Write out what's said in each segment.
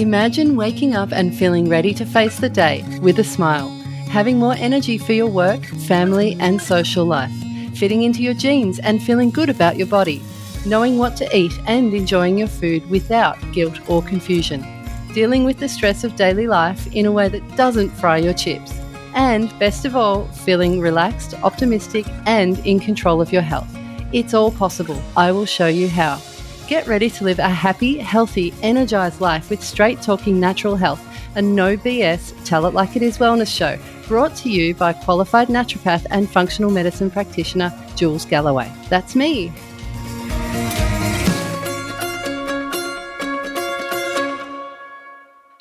Imagine waking up and feeling ready to face the day with a smile, having more energy for your work, family, and social life, fitting into your jeans and feeling good about your body, knowing what to eat and enjoying your food without guilt or confusion, dealing with the stress of daily life in a way that doesn't fry your chips, and best of all, feeling relaxed, optimistic, and in control of your health. It's all possible. I will show you how. Get ready to live a happy, healthy, energized life with straight talking natural health, a no BS Tell It Like It Is wellness show brought to you by qualified naturopath and functional medicine practitioner Jules Galloway. That's me.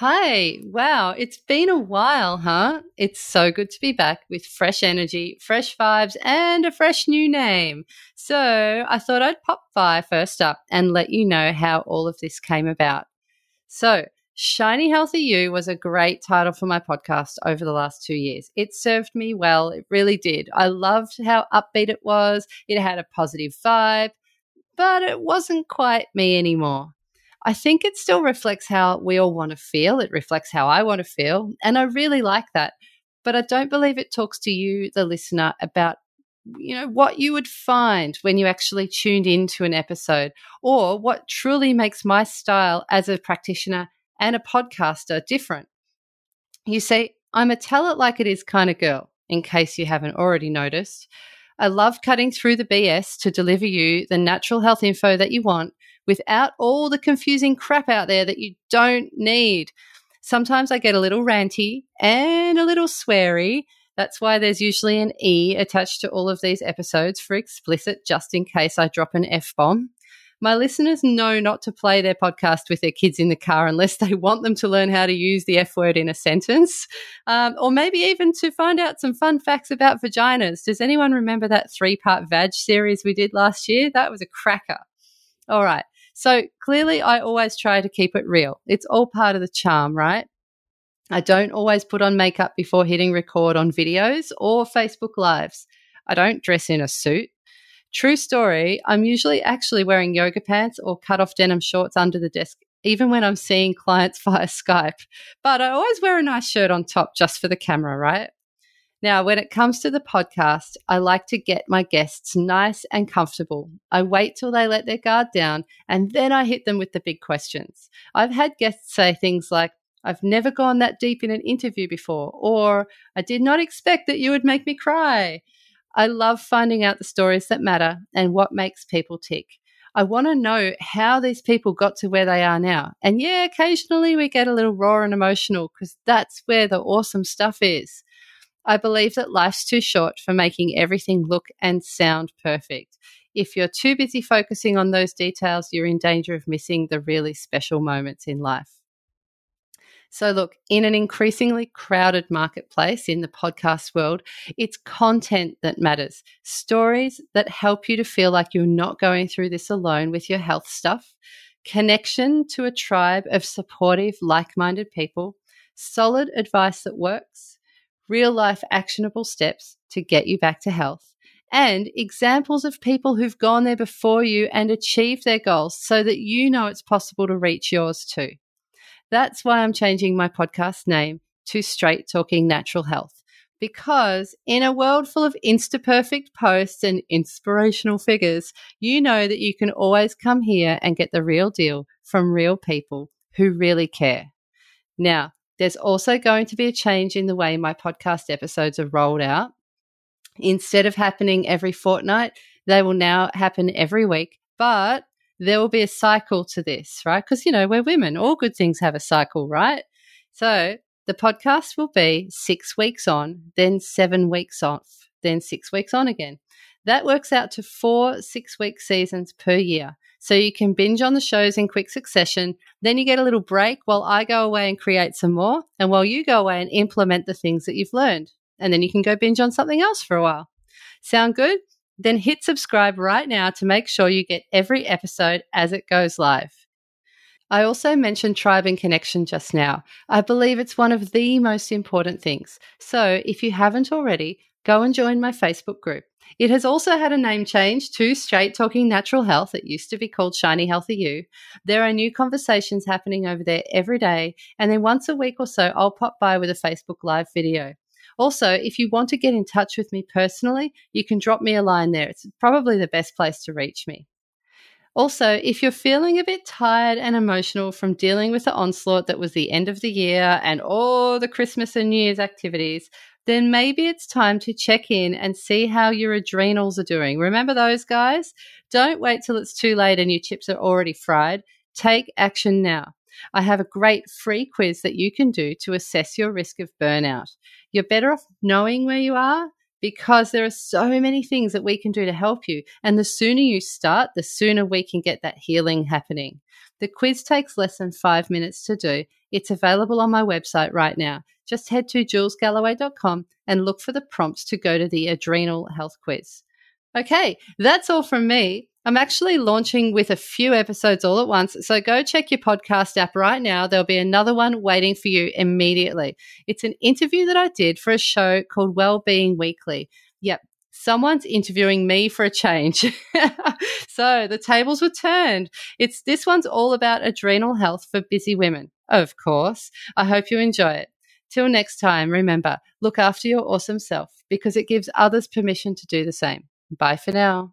Hi. Wow. It's been a while, huh? It's so good to be back with fresh energy, fresh vibes, and a fresh new name. So I thought I'd pop by first up and let you know how all of this came about. So, Shiny Healthy You was a great title for my podcast over the last two years. It served me well. It really did. I loved how upbeat it was. It had a positive vibe, but it wasn't quite me anymore. I think it still reflects how we all want to feel. It reflects how I want to feel. And I really like that. But I don't believe it talks to you, the listener, about you know what you would find when you actually tuned into an episode or what truly makes my style as a practitioner and a podcaster different. You see, I'm a tell it like it is kind of girl, in case you haven't already noticed. I love cutting through the BS to deliver you the natural health info that you want without all the confusing crap out there that you don't need. Sometimes I get a little ranty and a little sweary. That's why there's usually an E attached to all of these episodes for explicit, just in case I drop an F bomb. My listeners know not to play their podcast with their kids in the car unless they want them to learn how to use the F word in a sentence, um, or maybe even to find out some fun facts about vaginas. Does anyone remember that three part vag series we did last year? That was a cracker. All right. So clearly, I always try to keep it real. It's all part of the charm, right? I don't always put on makeup before hitting record on videos or Facebook Lives. I don't dress in a suit. True story, I'm usually actually wearing yoga pants or cut off denim shorts under the desk, even when I'm seeing clients via Skype. But I always wear a nice shirt on top just for the camera, right? Now, when it comes to the podcast, I like to get my guests nice and comfortable. I wait till they let their guard down and then I hit them with the big questions. I've had guests say things like, I've never gone that deep in an interview before, or I did not expect that you would make me cry. I love finding out the stories that matter and what makes people tick. I want to know how these people got to where they are now. And yeah, occasionally we get a little raw and emotional because that's where the awesome stuff is. I believe that life's too short for making everything look and sound perfect. If you're too busy focusing on those details, you're in danger of missing the really special moments in life. So, look, in an increasingly crowded marketplace in the podcast world, it's content that matters. Stories that help you to feel like you're not going through this alone with your health stuff, connection to a tribe of supportive, like minded people, solid advice that works, real life actionable steps to get you back to health, and examples of people who've gone there before you and achieved their goals so that you know it's possible to reach yours too. That's why I'm changing my podcast name to Straight Talking Natural Health. Because in a world full of insta perfect posts and inspirational figures, you know that you can always come here and get the real deal from real people who really care. Now, there's also going to be a change in the way my podcast episodes are rolled out. Instead of happening every fortnight, they will now happen every week, but there will be a cycle to this, right? Because, you know, we're women. All good things have a cycle, right? So the podcast will be six weeks on, then seven weeks off, then six weeks on again. That works out to four six week seasons per year. So you can binge on the shows in quick succession. Then you get a little break while I go away and create some more, and while you go away and implement the things that you've learned. And then you can go binge on something else for a while. Sound good? Then hit subscribe right now to make sure you get every episode as it goes live. I also mentioned tribe and connection just now. I believe it's one of the most important things. So if you haven't already, go and join my Facebook group. It has also had a name change to Straight Talking Natural Health. It used to be called Shiny Healthy You. There are new conversations happening over there every day, and then once a week or so, I'll pop by with a Facebook Live video. Also, if you want to get in touch with me personally, you can drop me a line there. It's probably the best place to reach me. Also, if you're feeling a bit tired and emotional from dealing with the onslaught that was the end of the year and all the Christmas and New Year's activities, then maybe it's time to check in and see how your adrenals are doing. Remember those guys? Don't wait till it's too late and your chips are already fried. Take action now. I have a great free quiz that you can do to assess your risk of burnout. You're better off knowing where you are because there are so many things that we can do to help you. And the sooner you start, the sooner we can get that healing happening. The quiz takes less than five minutes to do. It's available on my website right now. Just head to julesgalloway.com and look for the prompts to go to the adrenal health quiz. Okay, that's all from me. I'm actually launching with a few episodes all at once. So go check your podcast app right now. There'll be another one waiting for you immediately. It's an interview that I did for a show called Wellbeing Weekly. Yep. Someone's interviewing me for a change. so the tables were turned. It's this one's all about adrenal health for busy women. Of course. I hope you enjoy it. Till next time, remember, look after your awesome self because it gives others permission to do the same. Bye for now.